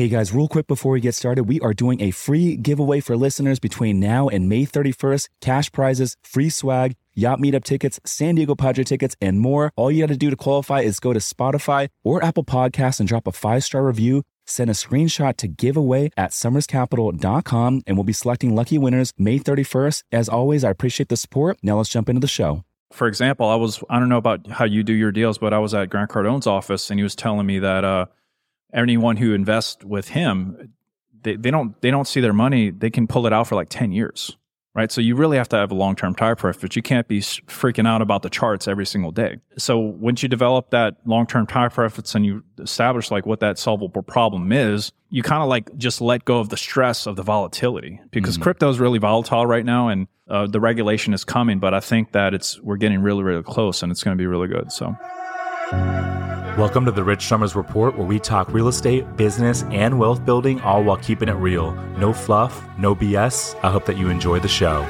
Hey guys, real quick before we get started, we are doing a free giveaway for listeners between now and May 31st. Cash prizes, free swag, yacht meetup tickets, San Diego Padre tickets, and more. All you got to do to qualify is go to Spotify or Apple Podcasts and drop a five star review. Send a screenshot to giveaway at somerscapital.com and we'll be selecting lucky winners May 31st. As always, I appreciate the support. Now let's jump into the show. For example, I was, I don't know about how you do your deals, but I was at Grant Cardone's office and he was telling me that, uh, anyone who invests with him, they, they don't they don't see their money. They can pull it out for like ten years, right? So you really have to have a long term time preference. You can't be freaking out about the charts every single day. So once you develop that long term time preference and you establish like what that solvable problem is, you kind of like just let go of the stress of the volatility because mm-hmm. crypto is really volatile right now and uh, the regulation is coming. But I think that it's we're getting really really close and it's going to be really good. So. Welcome to the Rich Somers Report, where we talk real estate, business, and wealth building, all while keeping it real. No fluff, no BS. I hope that you enjoy the show.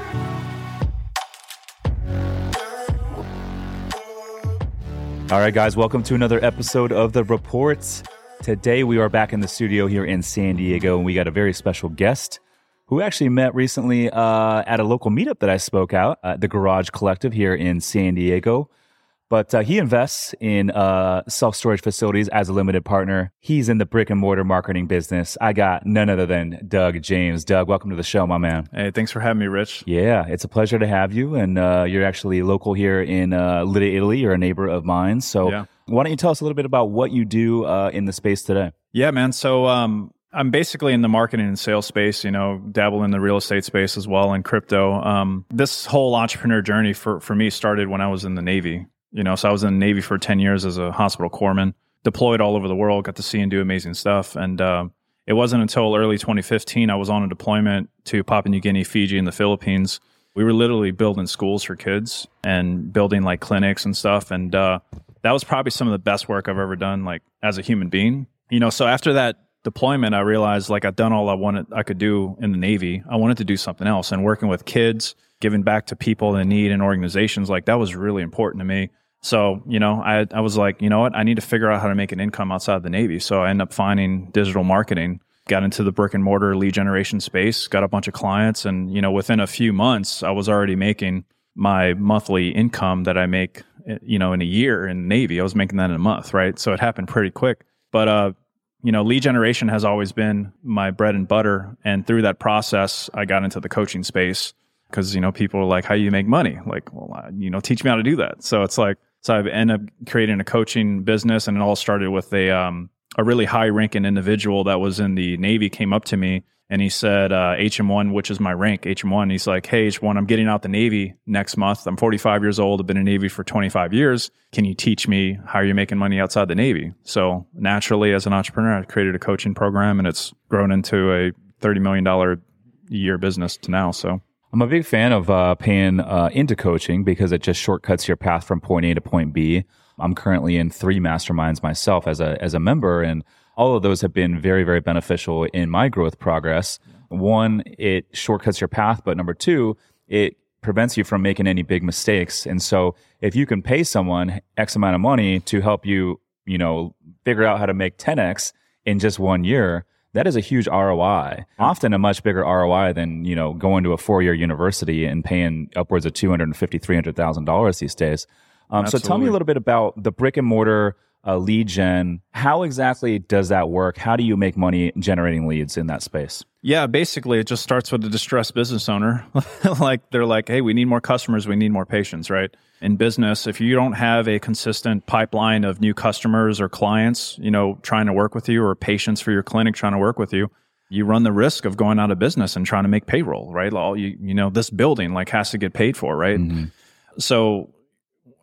All right, guys, welcome to another episode of The Reports. Today, we are back in the studio here in San Diego, and we got a very special guest who actually met recently uh, at a local meetup that I spoke out at the Garage Collective here in San Diego. But uh, he invests in uh, self storage facilities as a limited partner. He's in the brick and mortar marketing business. I got none other than Doug James. Doug, welcome to the show, my man. Hey, thanks for having me, Rich. Yeah, it's a pleasure to have you. And uh, you're actually local here in uh, Little Italy. You're a neighbor of mine. So yeah. why don't you tell us a little bit about what you do uh, in the space today? Yeah, man. So um, I'm basically in the marketing and sales space, you know, dabble in the real estate space as well and crypto. Um, this whole entrepreneur journey for, for me started when I was in the Navy. You know, so I was in the Navy for 10 years as a hospital corpsman, deployed all over the world, got to see and do amazing stuff. And uh, it wasn't until early 2015 I was on a deployment to Papua New Guinea, Fiji, and the Philippines. We were literally building schools for kids and building like clinics and stuff. And uh, that was probably some of the best work I've ever done, like as a human being. You know, so after that deployment, I realized like I'd done all I wanted I could do in the Navy. I wanted to do something else, and working with kids, giving back to people in need and organizations like that was really important to me. So, you know, I, I was like, you know what? I need to figure out how to make an income outside of the Navy. So I ended up finding digital marketing, got into the brick and mortar lead generation space, got a bunch of clients. And, you know, within a few months, I was already making my monthly income that I make, you know, in a year in Navy. I was making that in a month, right? So it happened pretty quick. But, uh, you know, lead generation has always been my bread and butter. And through that process, I got into the coaching space because, you know, people are like, how do you make money? Like, well, you know, teach me how to do that. So it's like, so I've ended up creating a coaching business, and it all started with a um, a really high ranking individual that was in the Navy came up to me and he said uh, HM1, which is my rank, HM1. He's like, hey, H1, I'm getting out the Navy next month. I'm 45 years old. I've been in Navy for 25 years. Can you teach me how you're making money outside the Navy? So naturally, as an entrepreneur, I created a coaching program, and it's grown into a 30 million dollar year business to now. So I'm a big fan of uh, paying uh, into coaching because it just shortcuts your path from point A to point B. I'm currently in three masterminds myself as a as a member, and all of those have been very very beneficial in my growth progress. One, it shortcuts your path, but number two, it prevents you from making any big mistakes. And so, if you can pay someone X amount of money to help you, you know, figure out how to make 10x in just one year, that is a huge ROI. Often a much bigger ROI than, you know, going to a four year university and paying upwards of $250,000, $300,000 these days. Um, so tell me a little bit about the brick and mortar uh, lead gen. How exactly does that work? How do you make money generating leads in that space? Yeah, basically, it just starts with a distressed business owner. like they're like, hey, we need more customers, we need more patients, right? In business, if you don't have a consistent pipeline of new customers or clients, you know, trying to work with you or patients for your clinic trying to work with you, you run the risk of going out of business and trying to make payroll, right? All you, you know, this building like has to get paid for, right? Mm-hmm. So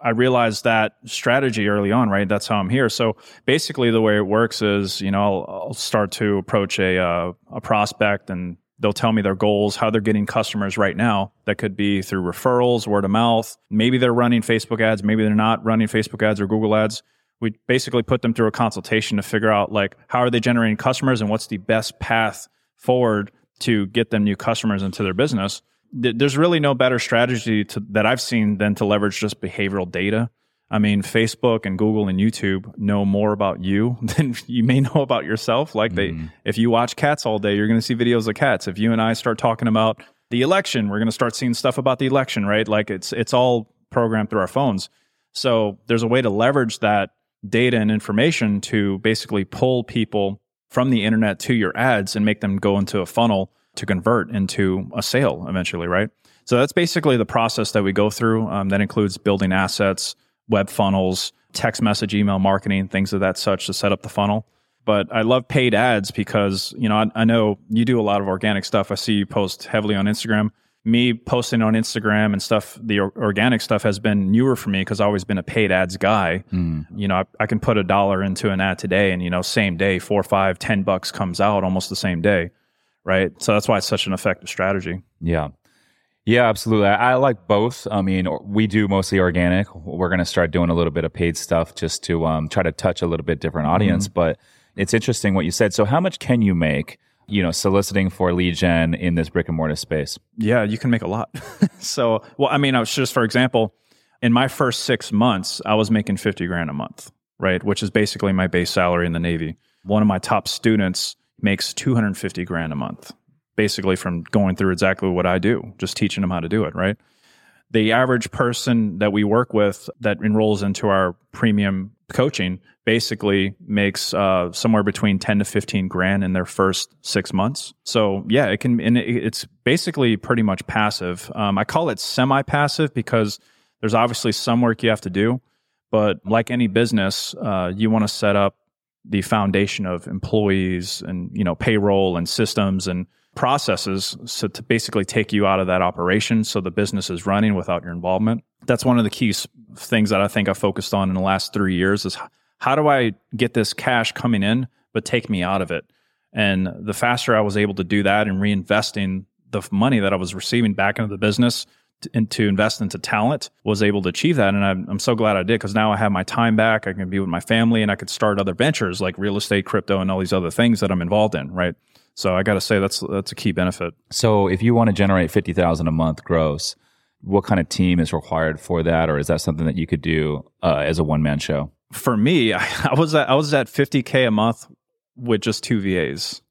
I realized that strategy early on, right? That's how I'm here. So basically, the way it works is, you know, I'll, I'll start to approach a uh, a prospect, and they'll tell me their goals, how they're getting customers right now. That could be through referrals, word of mouth. Maybe they're running Facebook ads. Maybe they're not running Facebook ads or Google ads. We basically put them through a consultation to figure out like how are they generating customers and what's the best path forward to get them new customers into their business there's really no better strategy to, that I've seen than to leverage just behavioral data. I mean, Facebook and Google and YouTube know more about you than you may know about yourself. Like they, Mm-hmm. if you watch cats all day, you're going to see videos of cats. If you and I start talking about the election, we're going to start seeing stuff about the election, right? Like it's it's all programmed through our phones. So there's a way to leverage that data and information to basically pull people from the internet to your ads and make them go into a funnel to convert into a sale eventually, right? So that's basically the process that we go through. Um, that includes building assets, web funnels, text message, email marketing, things of that such to set up the funnel. But I love paid ads because you know I, I know you do a lot of organic stuff. I see you post heavily on Instagram. Me posting on Instagram and stuff, the or- organic stuff has been newer for me because I've always been a paid ads guy. You know, I, I can put a dollar into an ad today, and you know, same day, four, five, ten bucks comes out almost the same day, right? So that's why it's such an effective strategy. Yeah. Yeah, absolutely. I, I like both. I mean, we do mostly organic. We're going to start doing a little bit of paid stuff just to um, try to touch a little bit different audience. But it's interesting what you said. So, how much can you make, you know, soliciting for lead gen in this brick and mortar space? Yeah, you can make a lot. so, well, I mean, I was just for example, in my first six months, I was making 50 grand a month, right? Which is basically my base salary in the Navy. One of my top students makes 250 grand a month, basically from going through exactly what I do, just teaching them how to do it, right? The average person that we work with that enrolls into our premium coaching basically makes uh, somewhere between 10 to 15 grand in their first six months. So yeah, it can, and it's basically pretty much passive. Um, I call it semi-passive because there's obviously some work you have to do, but like any business, uh, you want to set up the foundation of employees and you know payroll and systems and processes so to basically take you out of that operation so the business is running without your involvement. That's one of the key things that i think i focused on in the last three years is how do i get this cash coming in but take me out of it? And the faster i was able to do that and reinvesting the money that i was receiving back into the business and to invest into talent was able to achieve that and i'm, I'm so glad i did because now i have my time back i can be with my family and i could start other ventures like real estate crypto and all these other things that i'm involved in right so i got to say that's that's a key benefit So, if you want to generate 50,000 a month gross, what kind of team is required for that? Or is that something that you could do uh, as a one man show? for me I, I was at i was at 50k a month with just two vas.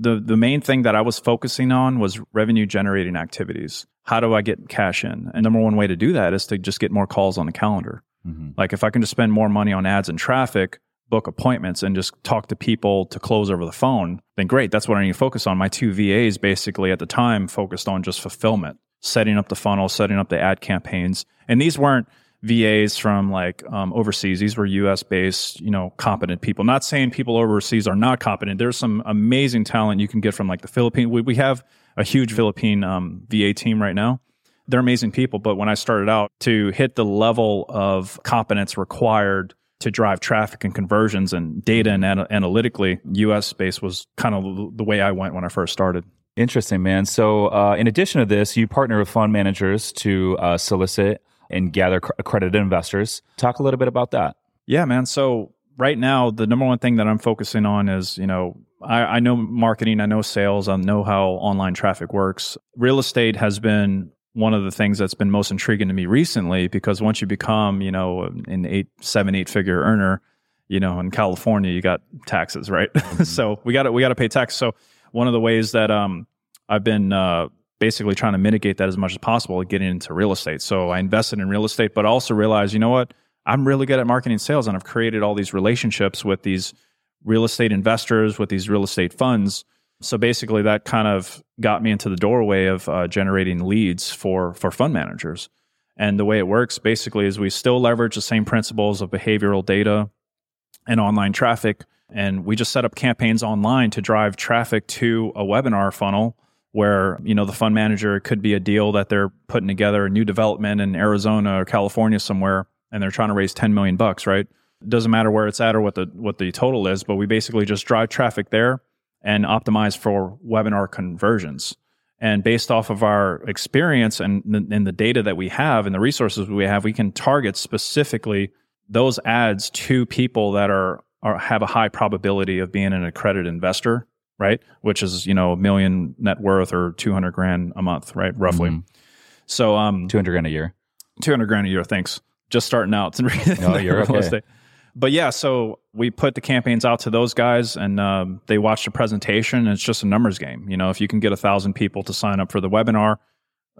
The the main thing that I was focusing on was revenue generating activities. How do I get cash in? And number one way to do that is to just get more calls on the calendar. Mhm. Like if I can just spend more money on ads and traffic, book appointments and just talk to people to close over the phone, then great. That's what I need to focus on. My two VAs basically at the time focused on just fulfillment, setting up the funnel, setting up the ad campaigns. And these weren't VAs from like um, overseas. These were US based, you know, competent people. Not saying people overseas are not competent. There's some amazing talent you can get from like the Philippines. We, we have a huge Philippine um, VA team right now. They're amazing people. But when I started out to hit the level of competence required to drive traffic and conversions and data and ana- analytically, US based was kind of the way I went when I first started. Interesting, man. So, uh, in addition to this, you partner with fund managers to uh, solicit and gather cr- accredited investors. Talk a little bit about that. Yeah, man. So right now, the number one thing that I'm focusing on is, you know, I, I know marketing, I know sales, I know how online traffic works. Real estate has been one of the things that's been most intriguing to me recently because once you become, you know, an eight, seven, eight figure earner, you know, in California, you got taxes, right? so we got to we got to pay tax. So one of the ways that um I've been uh, basically trying to mitigate that as much as possible, getting into real estate. So I invested in real estate, but also realized, you know what, I'm really good at marketing sales, and I've created all these relationships with these real estate investors, with these real estate funds. So basically, that kind of got me into the doorway of uh, generating leads for for fund managers. And the way it works basically is we still leverage the same principles of behavioral data and online traffic. And we just set up campaigns online to drive traffic to a webinar funnel where, you know, the fund manager could be a deal that they're putting together a new development in Arizona or California somewhere and they're trying to raise 10 million bucks, right? It doesn't matter where it's at or what the what the total is, but we basically just drive traffic there and optimize for webinar conversions. And based off of our experience and, and the data that we have and the resources we have, we can target specifically those ads to people that are, are have a high probability of being an accredited investor, right? Which is you know a million net worth or two hundred grand a month, right? Roughly. Mhm. So um, 200 grand a year. two hundred grand a year. Thanks. just starting out. No, you're real okay. estate. But yeah, so we put the campaigns out to those guys, and um, they watch the presentation. And it's just a numbers game. You know, if you can get a thousand people to sign up for the webinar,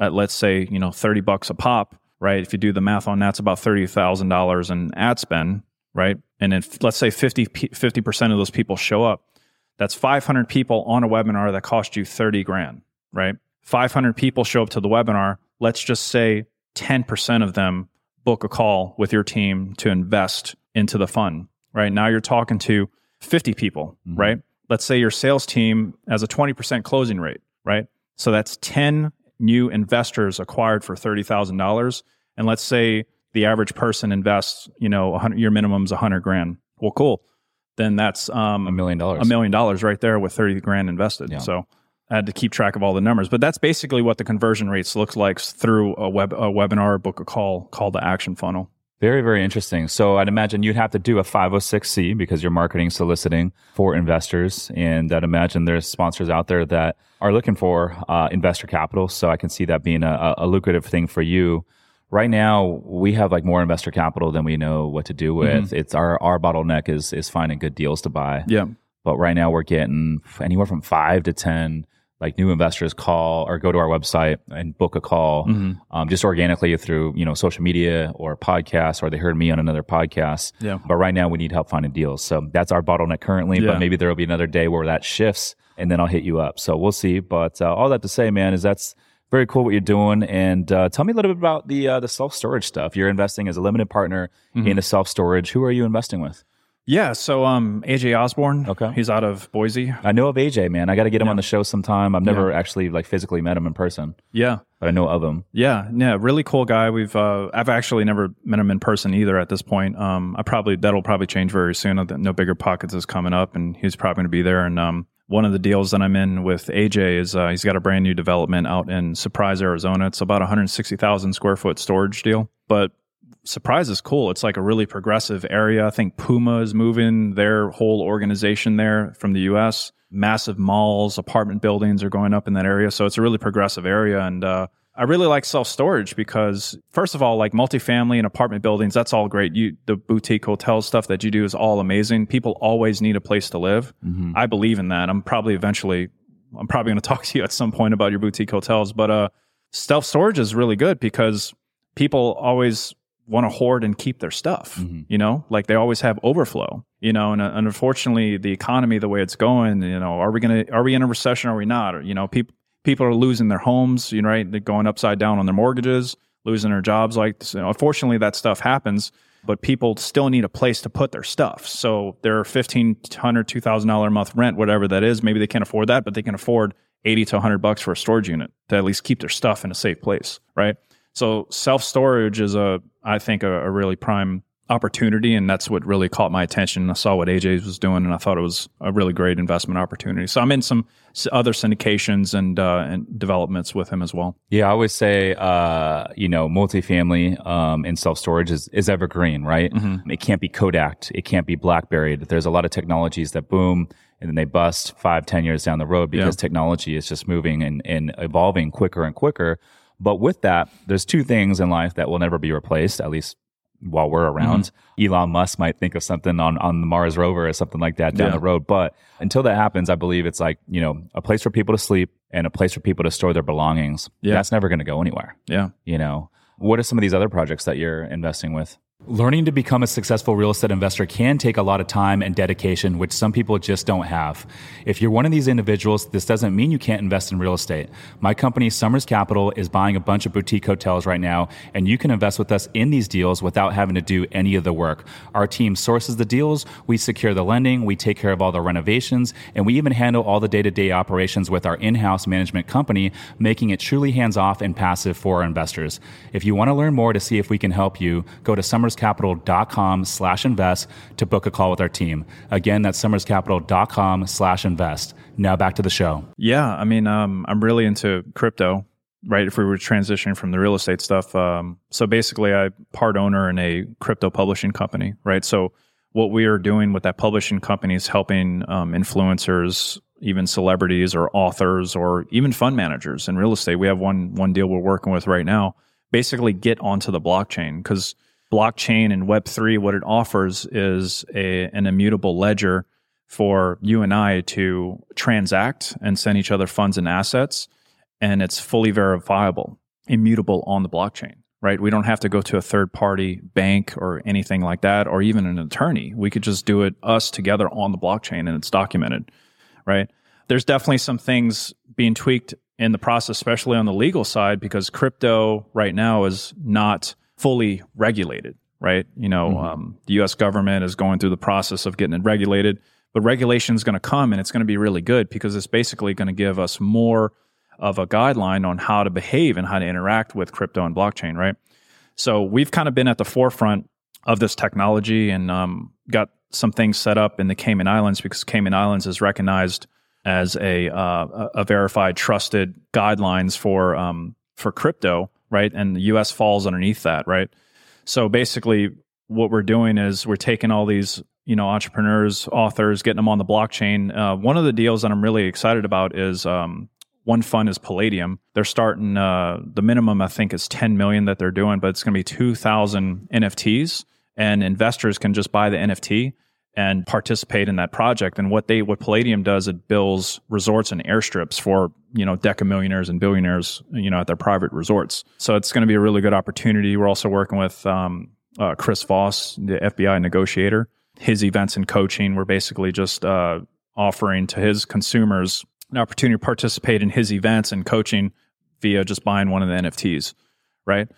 at let's say you know thirty bucks a pop, right? If you do the math on that, it's about thirty thousand dollars in ad spend, right? And if let's say 50, 50 percent of those people show up, that's five hundred people on a webinar that cost you thirty grand, right? Five hundred people show up to the webinar. Let's just say ten percent of them book a call with your team to invest into the fund, right? Now you're talking to 50 people, Mm-hmm. right? Let's say your sales team has a 20% closing rate, right? So that's 10 new investors acquired for $30,000. And let's say the average person invests, you know, 100, your minimum's 100 grand. Well, cool. Then that's um, A million dollars. a million dollars right there with 30 grand invested. Yeah. So I had to keep track of all the numbers, but that's basically what the conversion rates looks like through a web, a webinar, book a call, call to action funnel. Very, very interesting. So I'd imagine you'd have to do a 506C because you're marketing, soliciting for investors. And I'd imagine there's sponsors out there that are looking for uh, investor capital. So I can see that being a, a lucrative thing for you. Right now, we have like more investor capital than we know what to do with. It's our, our bottleneck is, is finding good deals to buy. Yeah. But right now we're getting anywhere from five to 10 like new investors call or go to our website and book a call Mm-hmm. um, just organically through, you know, social media or podcasts or they heard me on another podcast. Yeah. But right now we need help finding deals. So that's our bottleneck currently, Yeah. but maybe there will be another day where that shifts and then I'll hit you up. So we'll see. But uh, all that to say, man, is that's very cool what you're doing. And uh, tell me a little bit about the uh, the self storage stuff. You're investing as a limited partner Mm-hmm. in a self storage. Who are you investing with? Yeah. So, um, AJ Osborne. Okay. He's out of Boise. I know of AJ, man. I got to get him on the show sometime. I've never actually like physically met him in person, Yeah. but I know of him. Yeah, yeah, really cool guy. We've uh, I've actually never met him in person either at this point. Um, I probably that'll probably change very soon. No BiggerPockets is coming up, and he's probably going to be there. And um, one of the deals that I'm in with AJ is uh, he's got a brand new development out in Surprise, Arizona. It's about 160,000 square foot storage deal, but Surprise is cool. It's like a really progressive area. I think Puma is moving their whole organization there from the U.S. Massive malls, apartment buildings are going up in that area, so it's a really progressive area. And uh, I really like self storage because, first of all, like multifamily and apartment buildings, that's all great. You the boutique hotel stuff that you do is all amazing. People always need a place to live. I believe in that. I'm probably eventually, I'm probably going to talk to you at some point about your boutique hotels, but uh, self storage is really good because people always want to hoard and keep their stuff. You know, like they always have overflow. You know, and, uh, and unfortunately, the economy, the way it's going, you know, are we gonna are we in a recession? Or are we not? Or you know, people people are losing their homes. You know, right? They're going upside down on their mortgages, losing their jobs. Like, know, unfortunately, that stuff happens. But people still need a place to put their stuff. So their fifteen hundred, two thousand dollar a month rent, whatever that is, maybe they can't afford that, but they can afford eighty to hundred bucks for a storage unit to at least keep their stuff in a safe place, right? So self storage is a, I think, a, a really prime opportunity, and that's what really caught my attention. I saw what AJ's was doing, and I thought it was a really great investment opportunity. So I'm in some other syndications and uh, and developments with him as well. Yeah, I always say, uh, you know, multifamily um, and self storage is, is evergreen, right? It can't be Kodak, it can't be BlackBerry. There's a lot of technologies that boom and then they bust five, ten years down the road because technology is just moving and, and evolving quicker and quicker. But with that, there's two things in life that will never be replaced, at least while we're around. Mm-hmm. Elon Musk might think of something on, on the Mars rover or something like that down Yeah. the road. But until that happens, I believe it's like, you know, a place for people to sleep and a place for people to store their belongings. Yeah. That's never going to go anywhere. Yeah. You know, what are some of these other projects that you're investing with? Learning to become a successful real estate investor can take a lot of time and dedication, which some people just don't have. If you're one of these individuals, this doesn't mean you can't invest in real estate. My company, Somers Capital, is buying a bunch of boutique hotels right now, and you can invest with us in these deals without having to do any of the work. Our team sources the deals, we secure the lending, we take care of all the renovations, and we even handle all the day to day operations with our in house management company, making it truly hands off and passive for our investors. If you want to learn more to see if we can help you, go to somerscapital.com slash invest to book a call with our team. Again, that's somerscapital.com slash invest. Now back to the show. Yeah, I mean, um, I'm really into crypto, right? If we were transitioning from the real estate stuff, um, so basically, I part owner in a crypto publishing company, right? So what we are doing with that publishing company is helping um, influencers, even celebrities or authors, or even fund managers in real estate. We have one one deal we're working with right now. Basically, get onto the blockchain because blockchain and Web3, what it offers is a, an immutable ledger for you and I to transact and send each other funds and assets. And it's fully verifiable, immutable on the blockchain, right? We don't have to go to a third party bank or anything like that, or even an attorney. We could just do it us together on the blockchain and it's documented, right? There's definitely some things being tweaked in the process, especially on the legal side, because crypto right now is not fully regulated, right? You know, mm-hmm. um, the US government is going through the process of getting it regulated, but regulation is going to come and it's going to be really good because it's basically going to give us more of a guideline on how to behave and how to interact with crypto and blockchain, right? So we've kind of been at the forefront of this technology and um, got some things set up in the Cayman Islands because Cayman Islands is recognized as a uh, a verified, trusted guidelines for um, for crypto, right? And the U.S. falls underneath that, right? So basically, what we're doing is we're taking all these you know entrepreneurs, authors, getting them on the blockchain. Uh, one of the deals that I'm really excited about is um, one fund is Palladium. They're starting uh, the minimum I think is 10 million that they're doing, but it's going to be 2,000 NFTs, and investors can just buy the NFT and participate in that project. And what they what Palladium does, it builds resorts and airstrips for you know decamillionaires and billionaires, you know, at their private resorts. So it's going to be a really good opportunity. We're also working with um, uh, Chris Voss, the FBI negotiator. His events and coaching, we're basically just uh, offering to his consumers an opportunity to participate in his events and coaching via just buying one of the NFTs, right?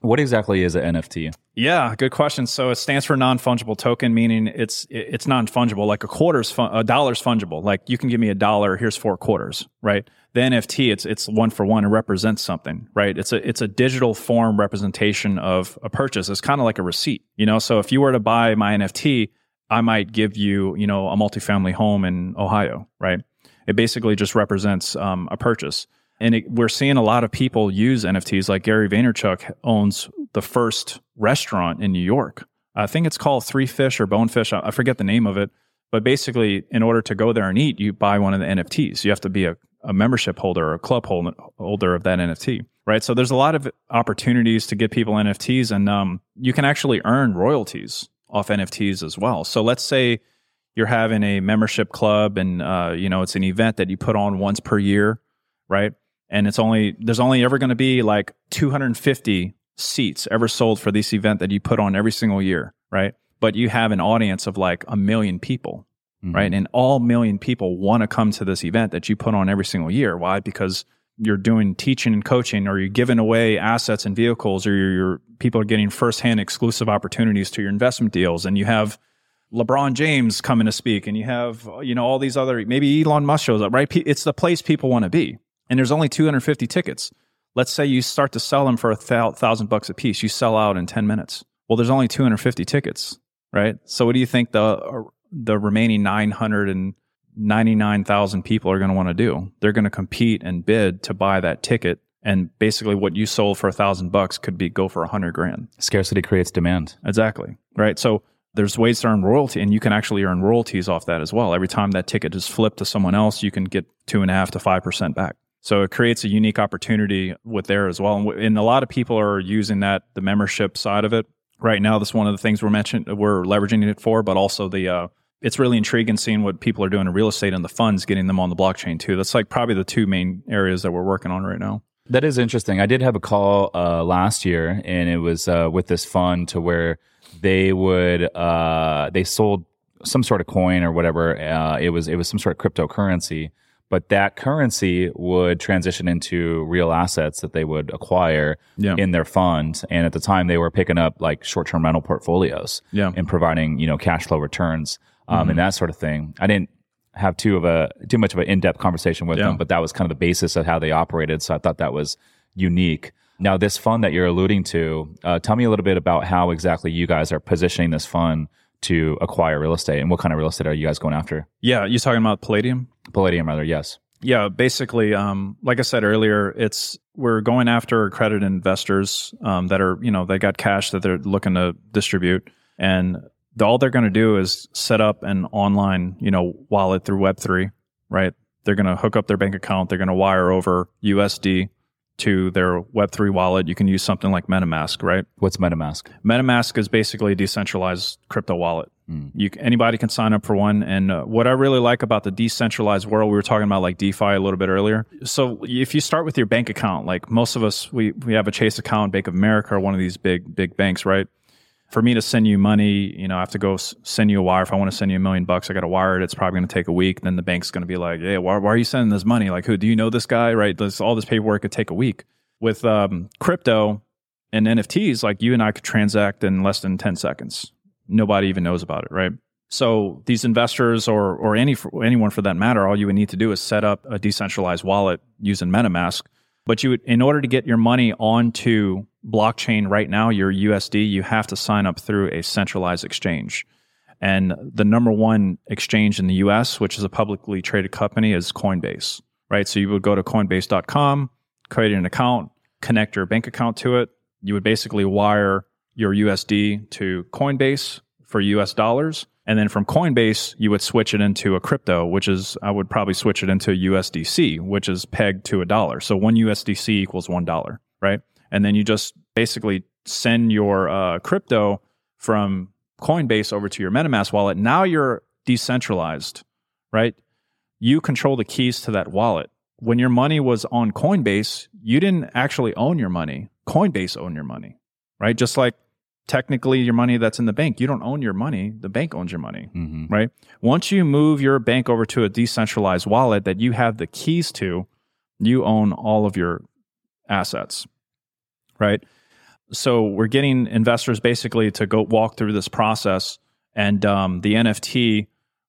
What exactly is an NFT? Yeah, good question. So it stands for non-fungible token, meaning it's it's non-fungible. Like a quarter's fun, a dollar's fungible. Like you can give me a dollar, here's four quarters, right? The NFT, it's it's one for one. It represents something, right? It's a it's a digital form representation of a purchase. It's kind of like a receipt, you know. So if you were to buy my NFT, I might give you, you know, a multifamily home in Ohio, right? It basically just represents um, a purchase. And it, we're seeing a lot of people use NFTs. Like Gary Vaynerchuk owns the first restaurant in New York. I think it's called Three Fish or Bonefish. I, forget the name of it. But basically, in order to go there and eat, you buy one of the NFTs. You have to be a, a membership holder or a club holder of that NFT, right? So there's a lot of opportunities to get people NFTs, and um, you can actually earn royalties off NFTs as well. So let's say you're having a membership club, and uh, you know it's an event that you put on once per year, right? and it's only there's only ever going to be like 250 seats ever sold for this event that you put on every single year, right? But you have an audience of like a million people, mm-hmm. right? And all million people want to come to this event that you put on every single year. Why? Because you're doing teaching and coaching, or you're giving away assets and vehicles, or your people are getting firsthand exclusive opportunities to your investment deals, and you have LeBron James coming to speak, and you have you know all these other maybe Elon Musk shows up, right? It's the place people want to be, and there's only 250 tickets. Let's say you start to sell them for a thousand bucks a piece. You sell out in 10 minutes. Well, there's only 250 tickets, right? So what do you think the uh, the remaining 999,000 people are going to want to do? They're going to compete and bid to buy that ticket. And basically, what you sold for a thousand bucks could be go for a hundred grand. Scarcity creates demand. Exactly. Right. So there's ways to earn royalty, and you can actually earn royalties off that as well. Every time that ticket is flipped to someone else, you can get two and a half to five percent back. So it creates a unique opportunity with there as well. And, a lot of people are using that, the membership side of it. Right now, that's one of the things we're mentioning, we're leveraging it for, but also the, uh, it's really intriguing seeing what people are doing in real estate and the funds getting them on the blockchain too. That's like probably the two main areas that we're working on right now. That is interesting. I did have a call uh, last year, and it was uh, with this fund to where they would uh, they sold some sort of coin or whatever. Uh, it was it was some sort of cryptocurrency, but that currency would transition into real assets that they would acquire yeah. in their fund. And at the time, they were picking up like short-term rental portfolios yeah. and providing you know cash flow returns um, mm-hmm. and that sort of thing. I didn't have too of a too much of an in-depth conversation with yeah. them, but that was kind of the basis of how they operated. So I thought that was unique. Now, this fund that you're alluding to, uh, tell me a little bit about how exactly you guys are positioning this fund to acquire real estate and what kind of real estate are you guys going after? Yeah, you're talking about Palladium? Palladium, rather, yes. Yeah, basically, um, like I said earlier, it's we're going after accredited investors um, that are you know they got cash that they're looking to distribute, and the, all they're going to do is set up an online you know wallet through Web three, right? They're going to hook up their bank account, they're going to wire over USD to their Web3 wallet, you can use something like MetaMask, right? What's MetaMask? MetaMask is basically a decentralized crypto wallet. Mm. You, anybody can sign up for one. And uh, what I really like about the decentralized world, we were talking about like DeFi a little bit earlier. So if you start with your bank account, like most of us, we, we have a Chase account, Bank of America, or one of these big, big banks, right? For me to send you money, you know, I have to go send you a wire. If I want to send you a million bucks, I got to wire it. It's probably going to take a week. Then the bank's going to be like, "Hey, why, why are you sending this money? Like, who do you know this guy? Right? This, all this paperwork could take a week with um, crypto and NFTs, like you and I could transact in less than 10 seconds. Nobody even knows about it, right? So these investors or or any anyone for that matter, all you would need to do is set up a decentralized wallet using MetaMask. But you would, in order to get your money onto blockchain right now, your USD, you have to sign up through a centralized exchange. And the number one exchange in the US, which is a publicly traded company, is Coinbase, right? So you would go to coinbase.com, create an account, connect your bank account to it. You would basically wire your USD to Coinbase for US dollars. And then from Coinbase, you would switch it into a crypto, which is, I would probably switch it into USDC, which is pegged to a dollar. So one USDC equals one dollar, right? And then you just basically send your uh, crypto from Coinbase over to your MetaMask wallet. Now you're decentralized, right? You control the keys to that wallet when your money was on Coinbase, you didn't actually own your money. Coinbase owned your money, right? Just like technically your money that's in the bank, you don't own your money. The bank owns your money, mm-hmm. right? Once you move your bank over to a decentralized wallet that you have the keys to, you own all of your assets, right? So we're getting investors basically to go walk through this process, and um, the NFT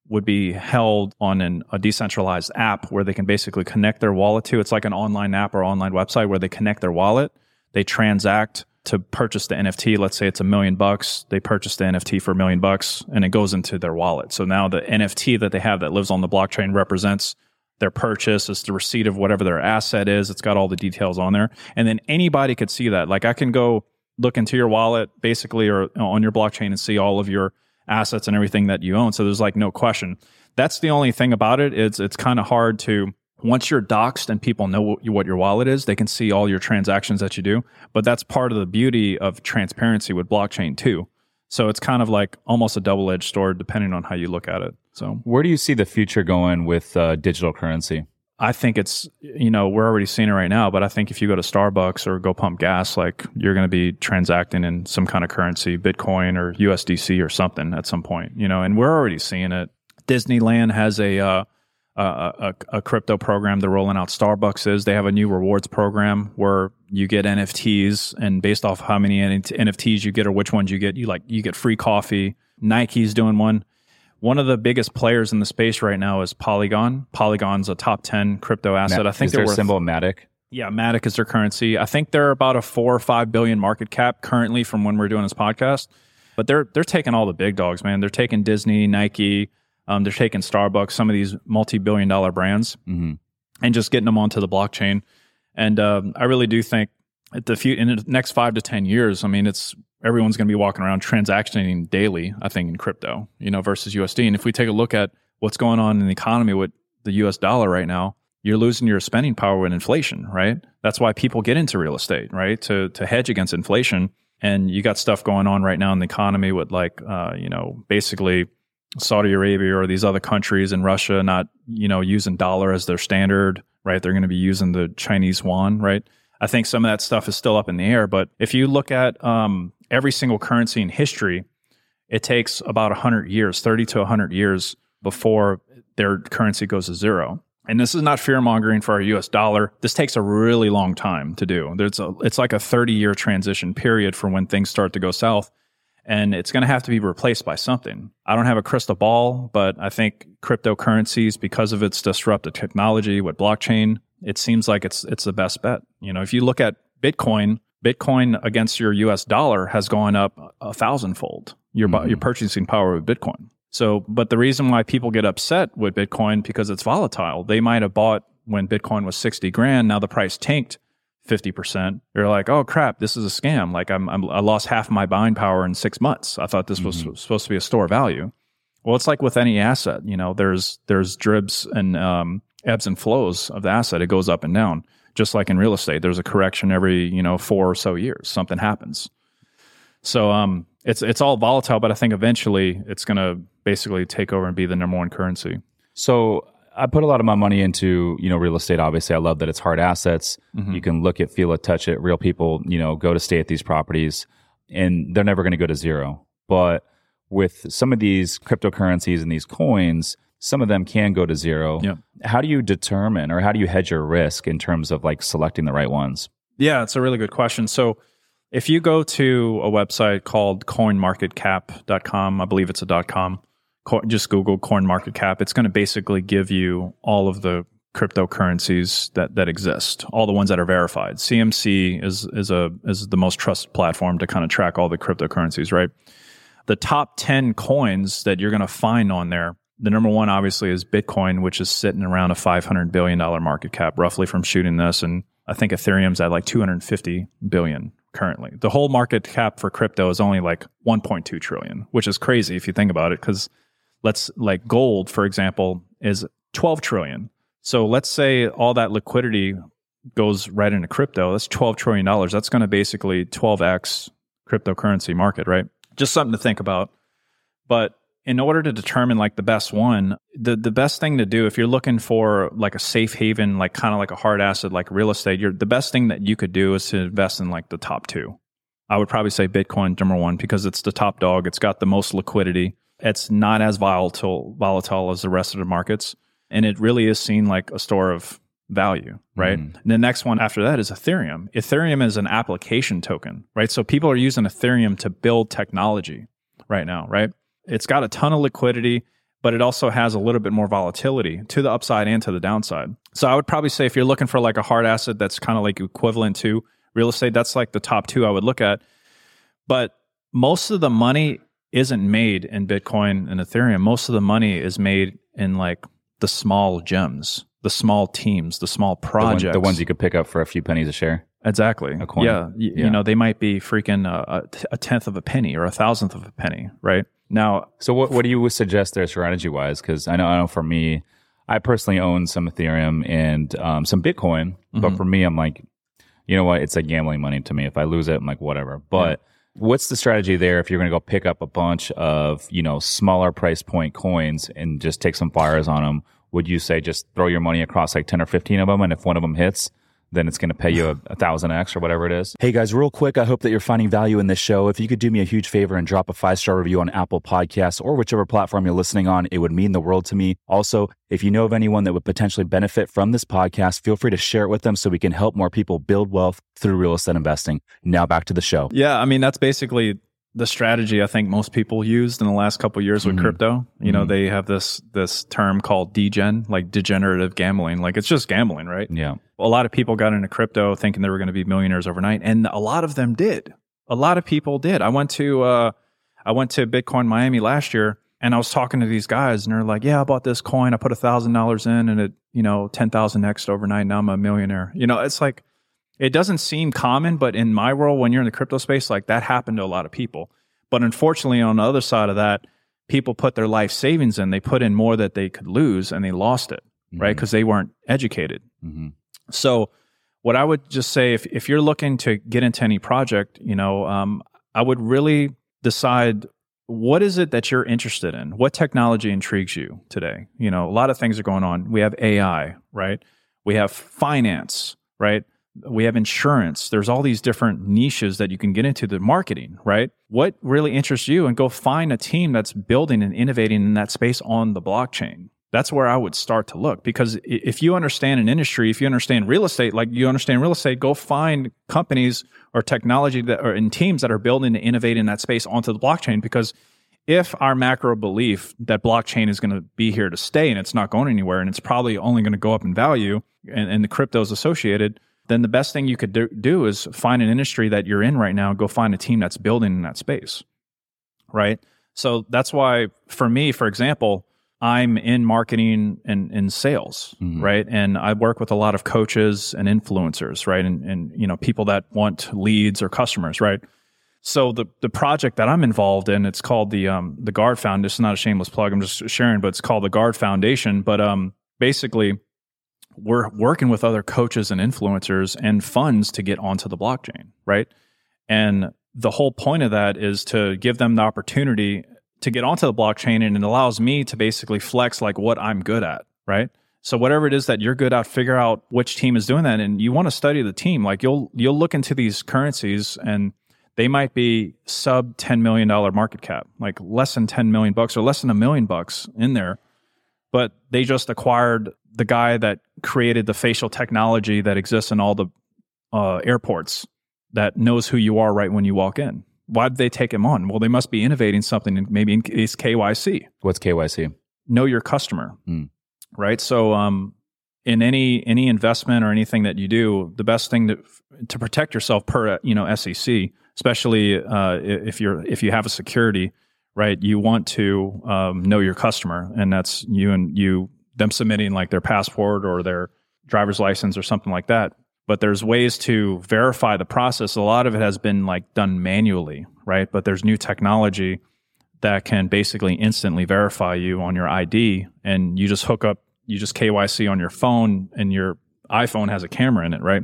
would be held on an, a decentralized app where they can basically connect their wallet to. It's like an online app or online website where they connect their wallet, they transact to purchase the NFT. Let's say it's a million bucks. They purchase the NFT for a million bucks and it goes into their wallet. So now the NFT that they have that lives on the blockchain represents their purchase. It's the receipt of whatever their asset is. It's got all the details on there. And then anybody could see that. Like I can go look into your wallet basically or on your blockchain and see all of your assets and everything that you own. So there's like no question. That's the only thing about it. It's it's kind of hard to once you're doxxed and people know what, what your wallet is, they can see all your transactions that you do. But that's part of the beauty of transparency with blockchain too. So it's kind of like almost a double edged sword depending on how you look at it. So where do you see the future going with uh, digital currency? I think it's you know we're already seeing it right now, but I think if you go to Starbucks or go pump gas, like you're going to be transacting in some kind of currency, Bitcoin or USDC or something at some point, you know. And we're already seeing it. Disneyland has a uh, a, a, a, crypto program they're rolling out. Starbucks is they have a new rewards program where you get NFTs, and based off how many NFTs you get or which ones you get, you like you get free coffee. Nike's doing one. One of the biggest players in the space right now is Polygon. Polygon's a top 10 crypto asset. Ma- I think is they're worth, symbol Matic. Yeah, Matic is their currency. I think they're about a four or five billion market cap currently from when we're doing this podcast. But they're they're taking all the big dogs, man. They're taking Disney, Nike, um, they're taking Starbucks, some of these multi-billion dollar brands, mm-hmm. and just getting them onto the blockchain. And um, I really do think at the few in the next five to ten years, I mean, it's everyone's going to be walking around transactioning daily, I think, in crypto, you know, versus USD. And if we take a look at what's going on in the economy with the US dollar right now, you're losing your spending power with inflation, right? That's why people get into real estate, right? To to hedge against inflation. And you got stuff going on right now in the economy with like, uh, you know, basically Saudi Arabia or these other countries and Russia not, you know, using dollar as their standard, right? They're going to be using the Chinese yuan, right? I think some of that stuff is still up in the air. But if you look at um, every single currency in history, it takes about 100 years, 30 to 100 years before their currency goes to zero. And this is not fear mongering for our US dollar. This takes a really long time to do. There's a, it's like a 30 year transition period for when things start to go south. And it's going to have to be replaced by something. I don't have a crystal ball, but I think cryptocurrencies, because of its disruptive technology with blockchain, it seems like it's it's the best bet. You know, if you look at Bitcoin, Bitcoin against your US dollar has gone up a thousandfold. Your mm-hmm. your purchasing power with Bitcoin. So, but the reason why people get upset with Bitcoin because it's volatile. They might have bought when Bitcoin was 60 grand, now the price tanked 50%. They're like, "Oh crap, this is a scam. Like I'm, I'm i lost half my buying power in 6 months. I thought this mm-hmm. was supposed to be a store value." Well, it's like with any asset, you know, there's there's dribs and um, ebbs and flows of the asset. It goes up and down Just like in real estate, there's a correction every, you know, four or so years. Something happens. So um it's it's all volatile, but I think eventually it's gonna basically take over and be the number one currency. So I put a lot of my money into, you know, real estate. Obviously, I love that it's hard assets. Mm-hmm. You can look at, feel it, touch it. Real people, you know, go to stay at these properties and they're never going to go to zero. But with some of these cryptocurrencies and these coins, some of them can go to zero. Yeah. How do you determine or how do you hedge your risk in terms of like selecting the right ones? Yeah, it's a really good question. So if you go to a website called coinmarketcap.com, I believe it's a dot .com, just Google coin market cap. It's going to basically give you all of the cryptocurrencies that that exist, all the ones that are verified. CMC is is a is the most trusted platform to kind of track all the cryptocurrencies, right? The top 10 coins that you're going to find on there, the number one obviously is Bitcoin, which is sitting around a 500 billion dollar market cap roughly from shooting this. And I think Ethereum's at like 250 billion currently. The whole market cap for crypto is only like 1.2 trillion, which is crazy if you think about it cuz let's like gold for example is 12 trillion. So let's say all that liquidity goes right into crypto that's 12 trillion dollars. That's going to basically 12x cryptocurrency market right? Just something to think about. But in order to determine like the best one the the best thing to do if you're looking for like a safe haven like kind of like a hard asset like real estate you're the best thing that you could do is to invest in like the top two i would probably say bitcoin number one because it's the top dog it's got the most liquidity it's not as volatile volatile as the rest of the markets, and it really is seen like a store of value, right? Mm. The next one after that is Ethereum. Ethereum is an application token, right? So people are using Ethereum to build technology right now, right? It's got a ton of liquidity, but it also has a little bit more volatility to the upside and to the downside. So I would probably say if you're looking for like a hard asset that's kind of like equivalent to real estate, that's like the top two I would look at. But most of the money isn't made in Bitcoin and Ethereum. Most of the money is made in like the small gems, the small teams, the small projects, the, one, the ones you could pick up for a few pennies a share. Exactly. A coin. Yeah. Y- Yeah. You know, they might be freaking uh, a tenth of a penny or a thousandth of a penny, right? Now, So what what do you suggest there strategy wise? Because I know I know for me, I personally own some Ethereum and um, some Bitcoin, but Mhm. for me, I'm like, you know what? It's like gambling money to me. If I lose it, I'm like, whatever. But what's the strategy there if you're going to go pick up a bunch of you know smaller price point coins and just take some fires on them? Would you say just throw your money across like ten or fifteen of them, and if one of them hits, then it's going to pay you a, a thousand X or whatever it is. Hey guys, real quick, I hope that you're finding value in this show. If you could do me a huge favor and drop a five star review on Apple Podcasts or whichever platform you're listening on, it would mean the world to me. Also, if you know of anyone that would potentially benefit from this podcast, feel free to share it with them so we can help more people build wealth through real estate investing. Now back to the show. yeah, I mean, that's basically the strategy I think most people used in the last couple of years with Mhm. crypto. You know, Mhm. they have this this term called degen, like degenerative gambling. Like it's just gambling, right? Yeah. a lot of people got into crypto thinking they were going to be millionaires overnight and a lot of them did a lot of people did i went to uh i went to bitcoin miami last year and i was talking to these guys and they're like yeah i bought this coin i put a thousand dollars in and it you know 10000 x overnight now i'm a millionaire you know it's like it doesn't seem common but in my world when you're in the crypto space like that happened to a lot of people but unfortunately on the other side of that people put their life savings in they put in more that they could lose and they lost it right because they weren't educated hmm so, what I would just say, if if you're looking to get into any project, you know, um, I would really decide what is it that you're interested in. What technology intrigues you today? You know, a lot of things are going on. We have AI, right? We have finance, right? We have insurance. There's all these different niches that you can get into. The marketing, right? What really interests you, and go find a team that's building and innovating in that space on the blockchain that's where I would start to look because if you understand an industry, if you understand real estate, like you understand real estate, go find companies or technology that are in teams that are building to innovate in that space onto the blockchain. Because if our macro belief that blockchain is going to be here to stay and it's not going anywhere and it's probably only going to go up in value and, and the cryptos associated, then the best thing you could do, do is find an industry that you're in right now, go find a team that's building in that space. Right. So that's why, for me, for example, I'm in marketing and, and sales, Mhm. right? And I work with a lot of coaches and influencers, right? And, and you know, people that want leads or customers, right? So the the project that I'm involved in, it's called the um the Guard Foundation. It's not a shameless plug. I'm just sharing, but it's called the Guard Foundation. But um basically, we're working with other coaches and influencers and funds to get onto the blockchain, right? And the whole point of that is to give them the opportunity to get onto the blockchain and it allows me to basically flex like what I'm good at, right? So whatever it is that you're good at, figure out which team is doing that and you want to study the team. Like you'll you'll look into these currencies and they might be sub 10 million dollar market cap, like less than 10 million bucks or less than a million bucks in there. But they just acquired the guy that created the facial technology that exists in all the uh, airports that knows who you are right when you walk in. Why did they take him on? Well, they must be innovating something, and maybe in case KYC. What's KYC? Know your customer, mm. right? So, um, in any any investment or anything that you do, the best thing to to protect yourself per you know SEC, especially uh, if you're if you have a security, right? You want to um, know your customer, and that's you and you them submitting like their passport or their driver's license or something like that. But there's ways to verify the process. A lot of it has been like done manually, right? But there's new technology that can basically instantly verify you on your ID and you just hook up, you just KYC on your phone and your iPhone has a camera in it, right?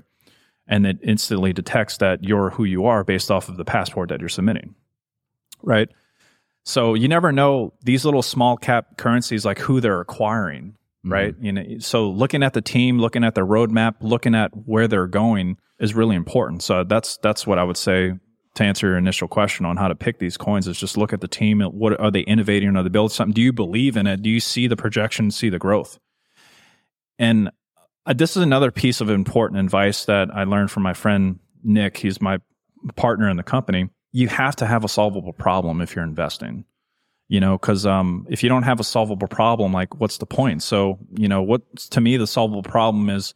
And it instantly detects that you're who you are based off of the passport that you're submitting, right? So you never know these little small cap currencies, like who they're acquiring, mm-hmm. right? You know, so looking at the team, looking at the roadmap, looking at where they're going is really important. So that's that's what I would say to answer your initial question on how to pick these coins is just look at the team. What are they innovating? Are they building something? Do you believe in it? Do you see the projection? See the growth? And uh, this is another piece of important advice that I learned from my friend Nick. He's my partner in the company. You have to have a solvable problem if you're investing you know because um, if you don't have a solvable problem like what's the point? So you know what to me the solvable problem is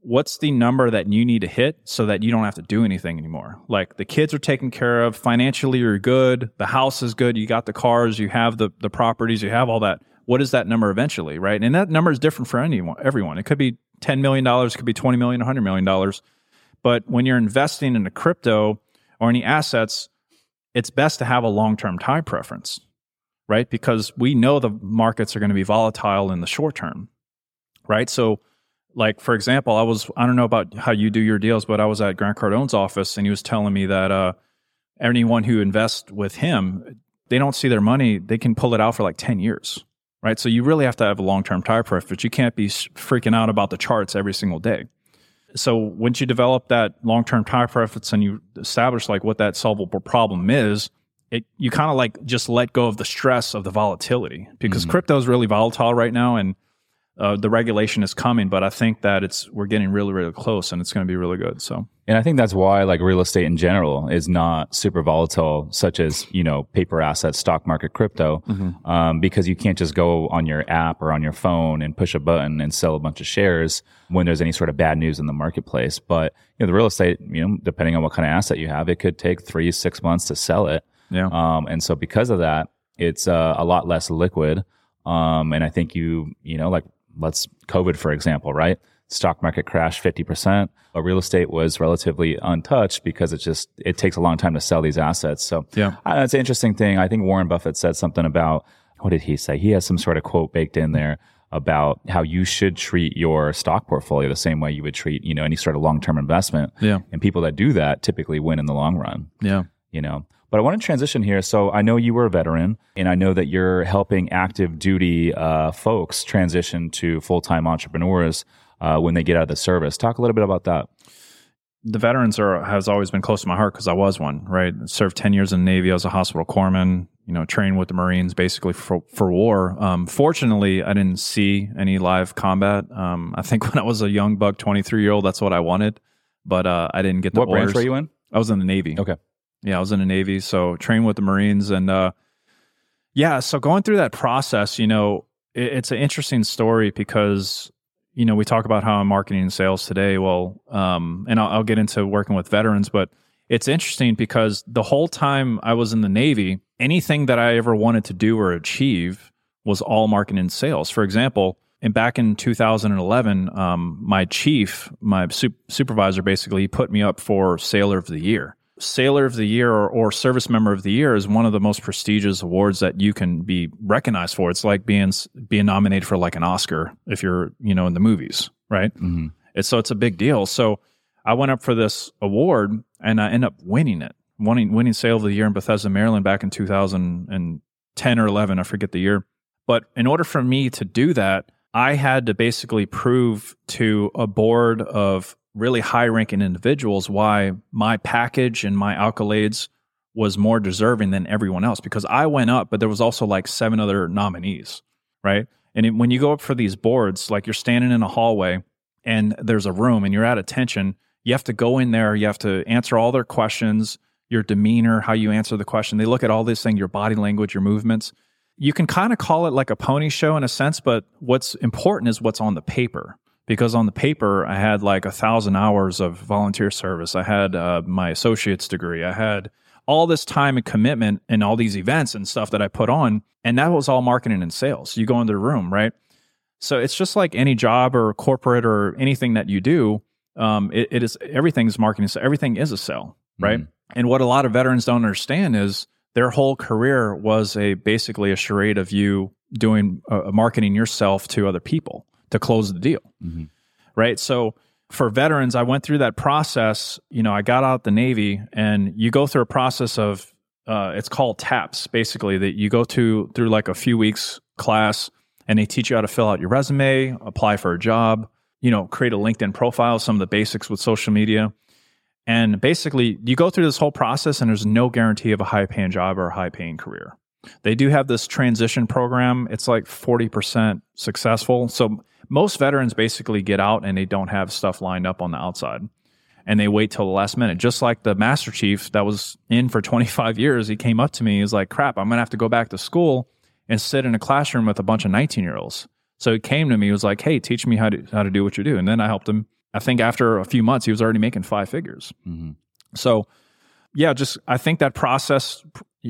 what's the number that you need to hit so that you don't have to do anything anymore? Like the kids are taken care of financially you're good the house is good you got the cars you have the the properties you have all that. What is that number eventually right? And that number is different for anyone everyone. It could be 10 million dollars it could be 20 million 100 million dollars. But when you're investing in a crypto or any assets it's best to have a long-term time preference right? Because we know the markets are going to be volatile in the short term, right? So, like for example, I was I don't know about how you do your deals, but I was at Grant Cardone's office and he was telling me that uh, anyone who invests with him, they don't see their money, they can pull it out for like ten years, right? So you really have to have a long term time preference. You can't be freaking out about the charts every single day. So once you develop that long term time preference and you establish like what that solvable problem is, it you kind of like just let go of the stress of the volatility because mm-hmm. crypto is really volatile right now and uh, the regulation is coming but i think that it's we're getting really really close and it's going to be really good so and i think that's why like real estate in general is not super volatile such as you know paper assets stock market crypto mm-hmm. um, because you can't just go on your app or on your phone and push a button and sell a bunch of shares when there's any sort of bad news in the marketplace but you know the real estate you know depending on what kind of asset you have it could take three six months to sell it yeah. Um, and so because of that, it's uh, a lot less liquid. Um, and I think you, you know, like let's COVID, for example, right? Stock market crashed 50%, but real estate was relatively untouched because it just, it takes a long time to sell these assets. So yeah, uh, it's an interesting thing. I think Warren Buffett said something about, what did he say? He has some sort of quote baked in there about how you should treat your stock portfolio the same way you would treat, you know, any sort of long-term investment. Yeah. And people that do that typically win in the long run. Yeah. You know, but I want to transition here. So I know you were a veteran, and I know that you're helping active duty uh, folks transition to full time entrepreneurs uh, when they get out of the service. Talk a little bit about that. The veterans are has always been close to my heart because I was one. Right, served ten years in the Navy. as a hospital corpsman. You know, trained with the Marines basically for for war. Um, fortunately, I didn't see any live combat. Um, I think when I was a young buck, twenty three year old, that's what I wanted, but uh, I didn't get the what orders. branch were you in? I was in the Navy. Okay. Yeah, I was in the Navy, so trained with the Marines, and uh, yeah, so going through that process, you know, it, it's an interesting story because you know we talk about how I'm marketing and sales today. Well, um, and I'll, I'll get into working with veterans, but it's interesting because the whole time I was in the Navy, anything that I ever wanted to do or achieve was all marketing and sales. For example, and back in 2011, um, my chief, my supervisor, basically put me up for Sailor of the Year Sailor of the Year or, or, Service Member of the Year is one of the most prestigious awards that you can be recognized for. It's like being being nominated for like an Oscar if you're you know in the movies, right? Mm-hmm. It's so it's a big deal. So I went up for this award and I end up winning it, winning winning Sailor of the Year in Bethesda, Maryland, back in 2010 or 11. I forget the year. But in order for me to do that, I had to basically prove to a board of really high ranking individuals why my package and my accolades was more deserving than everyone else because I went up, but there was also like seven other nominees, right? And when you go up for these boards, like you're standing in a hallway and there's a room and you're at attention, you have to go in there, you have to answer all their questions, your demeanor, how you answer the question. They look at all this thing, your body language, your movements. You can kind of call it like a pony show in a sense, but what's important is what's on the paper because on the paper I had like a thousand hours of volunteer service. I had uh, my associate's degree. I had all this time and commitment and all these events and stuff that I put on, and that was all marketing and sales. You go into the room, right? So it's just like any job or corporate or anything that you do. Um, it, it is everything's marketing. So everything is a sell, right? Mm. And what a lot of veterans don't understand is their whole career was a basically a charade of you doing uh, marketing yourself to other people to close the deal. Mm-hmm. Right. So for veterans, I went through that process. You know, I got out the Navy and you go through a process of, uh, it's called TAPS, basically, that you go to through like a few weeks class and they teach you how to fill out your resume, apply for a job, you know, create a LinkedIn profile, some of the basics with social media. And basically, you go through this whole process and there's no guarantee of a high paying job or a high paying career. They do have this transition program. It's like 40% successful. So most veterans basically get out and they don't have stuff lined up on the outside and they wait till the last minute. Just like the Master Chief that was in for 25 years, he came up to me. He's like, crap, I'm going to have to go back to school and sit in a classroom with a bunch of 19 year olds. So he came to me, he was like, hey, teach me how to, how to do what you do. And then I helped him. I think after a few months, he was already making five figures. Mm-hmm. So, yeah, just I think that process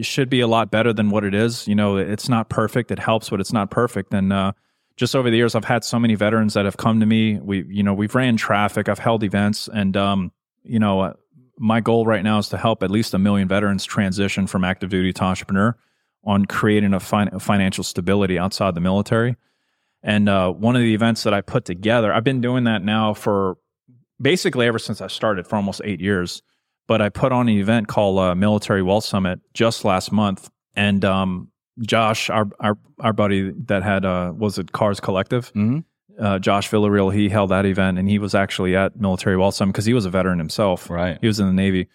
should be a lot better than what it is. You know, it's not perfect. It helps, but it's not perfect. And uh, just over the years, I've had so many veterans that have come to me. We, you know, we've ran traffic, I've held events, and um, you know, uh, my goal right now is to help at least a million veterans transition from active duty to entrepreneur on creating a fin- financial stability outside the military. And uh, one of the events that I put together, I've been doing that now for basically ever since I started for almost eight years. But I put on an event called uh, Military Wealth Summit just last month, and um, Josh, our our our buddy that had uh was it Cars Collective. Mm-hmm. Uh, Josh Villarreal, he held that event, and he was actually at Military Wealth Summit because he was a veteran himself. Right, he was in the Navy.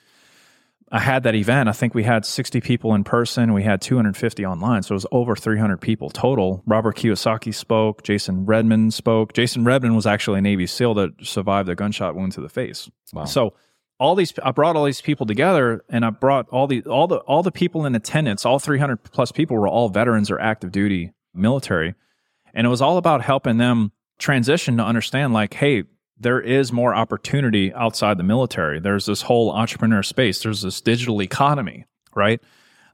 I had that event. I think we had 60 people in person. We had 250 online. So it was over 300 people total. Robert Kiyosaki spoke. Jason Redman spoke. Jason Redman was actually a Navy SEAL that survived a gunshot wound to the face. Wow. So all these I brought all these people together and I brought all the all the all the people in attendance, all 300 plus people were all veterans or active duty military. And it was all about helping them transition to understand like hey, there is more opportunity outside the military. There's this whole entrepreneur space. There's this digital economy, right?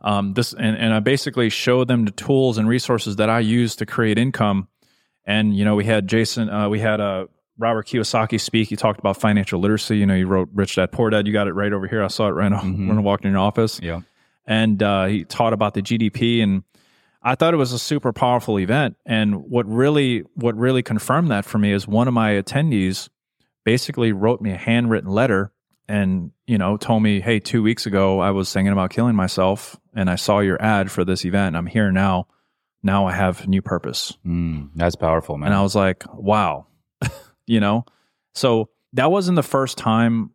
Um, this and, and I basically showed them the tools and resources that I use to create income. And you know, we had Jason, uh, we had a uh, Robert Kiyosaki speak. He talked about financial literacy. You know, he wrote Rich Dad Poor Dad. You got it right over here. I saw it right mm-hmm. when I walked in your office. Yeah. And uh, he taught about the GDP, and I thought it was a super powerful event. And what really, what really confirmed that for me is one of my attendees basically wrote me a handwritten letter and you know told me, "Hey, two weeks ago I was thinking about killing myself, and I saw your ad for this event. I'm here now. Now I have new purpose." Mm, that's powerful, man. And I was like, "Wow." You know? So that wasn't the first time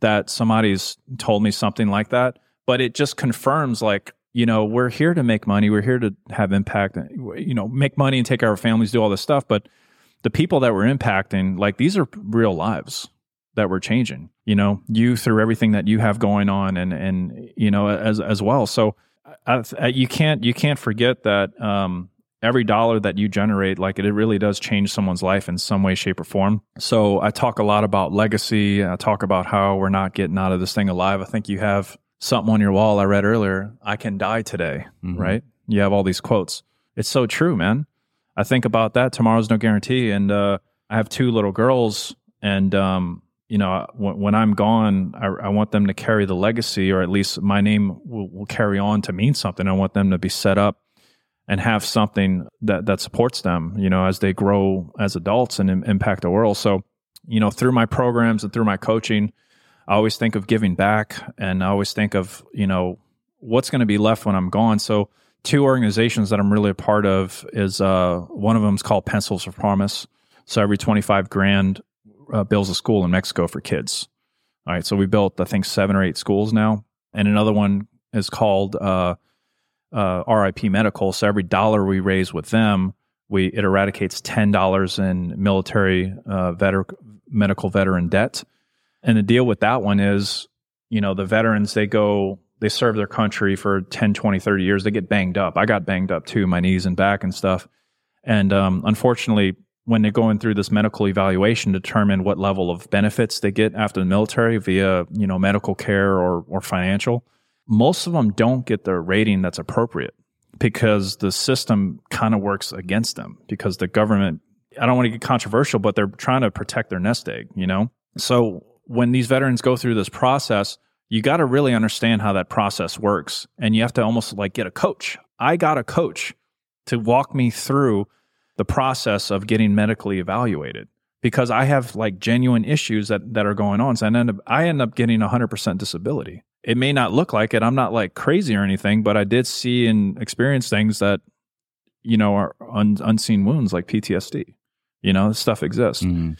that somebody's told me something like that, but it just confirms like, you know, we're here to make money, we're here to have impact, you know, make money and take our families, do all this stuff, but the people that we're impacting, like these are real lives that we're changing. You know, you through everything that you have going on, and and you know as as well. So I, I, you can't you can't forget that um, every dollar that you generate, like it, it really does change someone's life in some way, shape, or form. So I talk a lot about legacy. I talk about how we're not getting out of this thing alive. I think you have something on your wall I read earlier. I can die today, mm-hmm. right? You have all these quotes. It's so true, man. I think about that. Tomorrow's no guarantee. And uh, I have two little girls, and um, you know, when, when I'm gone, I, I, want them to carry the legacy, or at least my name will, will carry on to mean something. I want them to be set up and have something that that supports them, you know, as they grow as adults and Im- impact the world. So, you know, through my programs and through my coaching, I always think of giving back, and I always think of you know what's going to be left when I'm gone. So, two organizations that I'm really a part of is uh, one of them is called Pencils of Promise. So every 25 grand uh, builds a school in Mexico for kids. All right, so we built I think seven or eight schools now, and another one is called uh, uh, RIP Medical. So every dollar we raise with them, we it eradicates ten dollars in military uh, medical veteran debt. And the deal with that one is, you know, the veterans they go they serve their country for 10, 20, 30 years. They get banged up. I got banged up too, my knees and back and stuff. And um, unfortunately, when they're going through this medical evaluation, to determine what level of benefits they get after the military via you know medical care or or financial most of them don't get the rating that's appropriate because the system kind of works against them because the government I don't want to get controversial but they're trying to protect their nest egg, you know? So when these veterans go through this process, you got to really understand how that process works and you have to almost like get a coach. I got a coach to walk me through the process of getting medically evaluated because I have like genuine issues that that are going on. So I end up I end up getting 100% disability it may not look like it. I'm not like crazy or anything, but I did see and experience things that, you know, are un- unseen wounds like PTSD. You know, this stuff exists. Mm-hmm.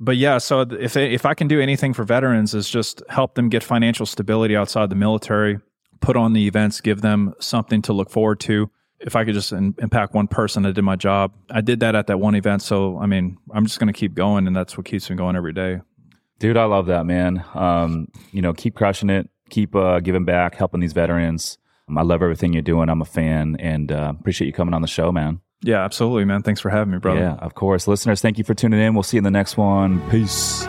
But yeah, so if if I can do anything for veterans, is just help them get financial stability outside the military, put on the events, give them something to look forward to. If I could just in, impact one person, I did my job. I did that at that one event. So I mean, I'm just going to keep going, and that's what keeps me going every day. Dude, I love that, man. Um, you know, keep crushing it keep uh, giving back, helping these veterans. Um, I love everything you're doing. I'm a fan and uh, appreciate you coming on the show, man. Yeah, absolutely, man. Thanks for having me, brother. Yeah, of course. Listeners, thank you for tuning in. We'll see you in the next one. Peace.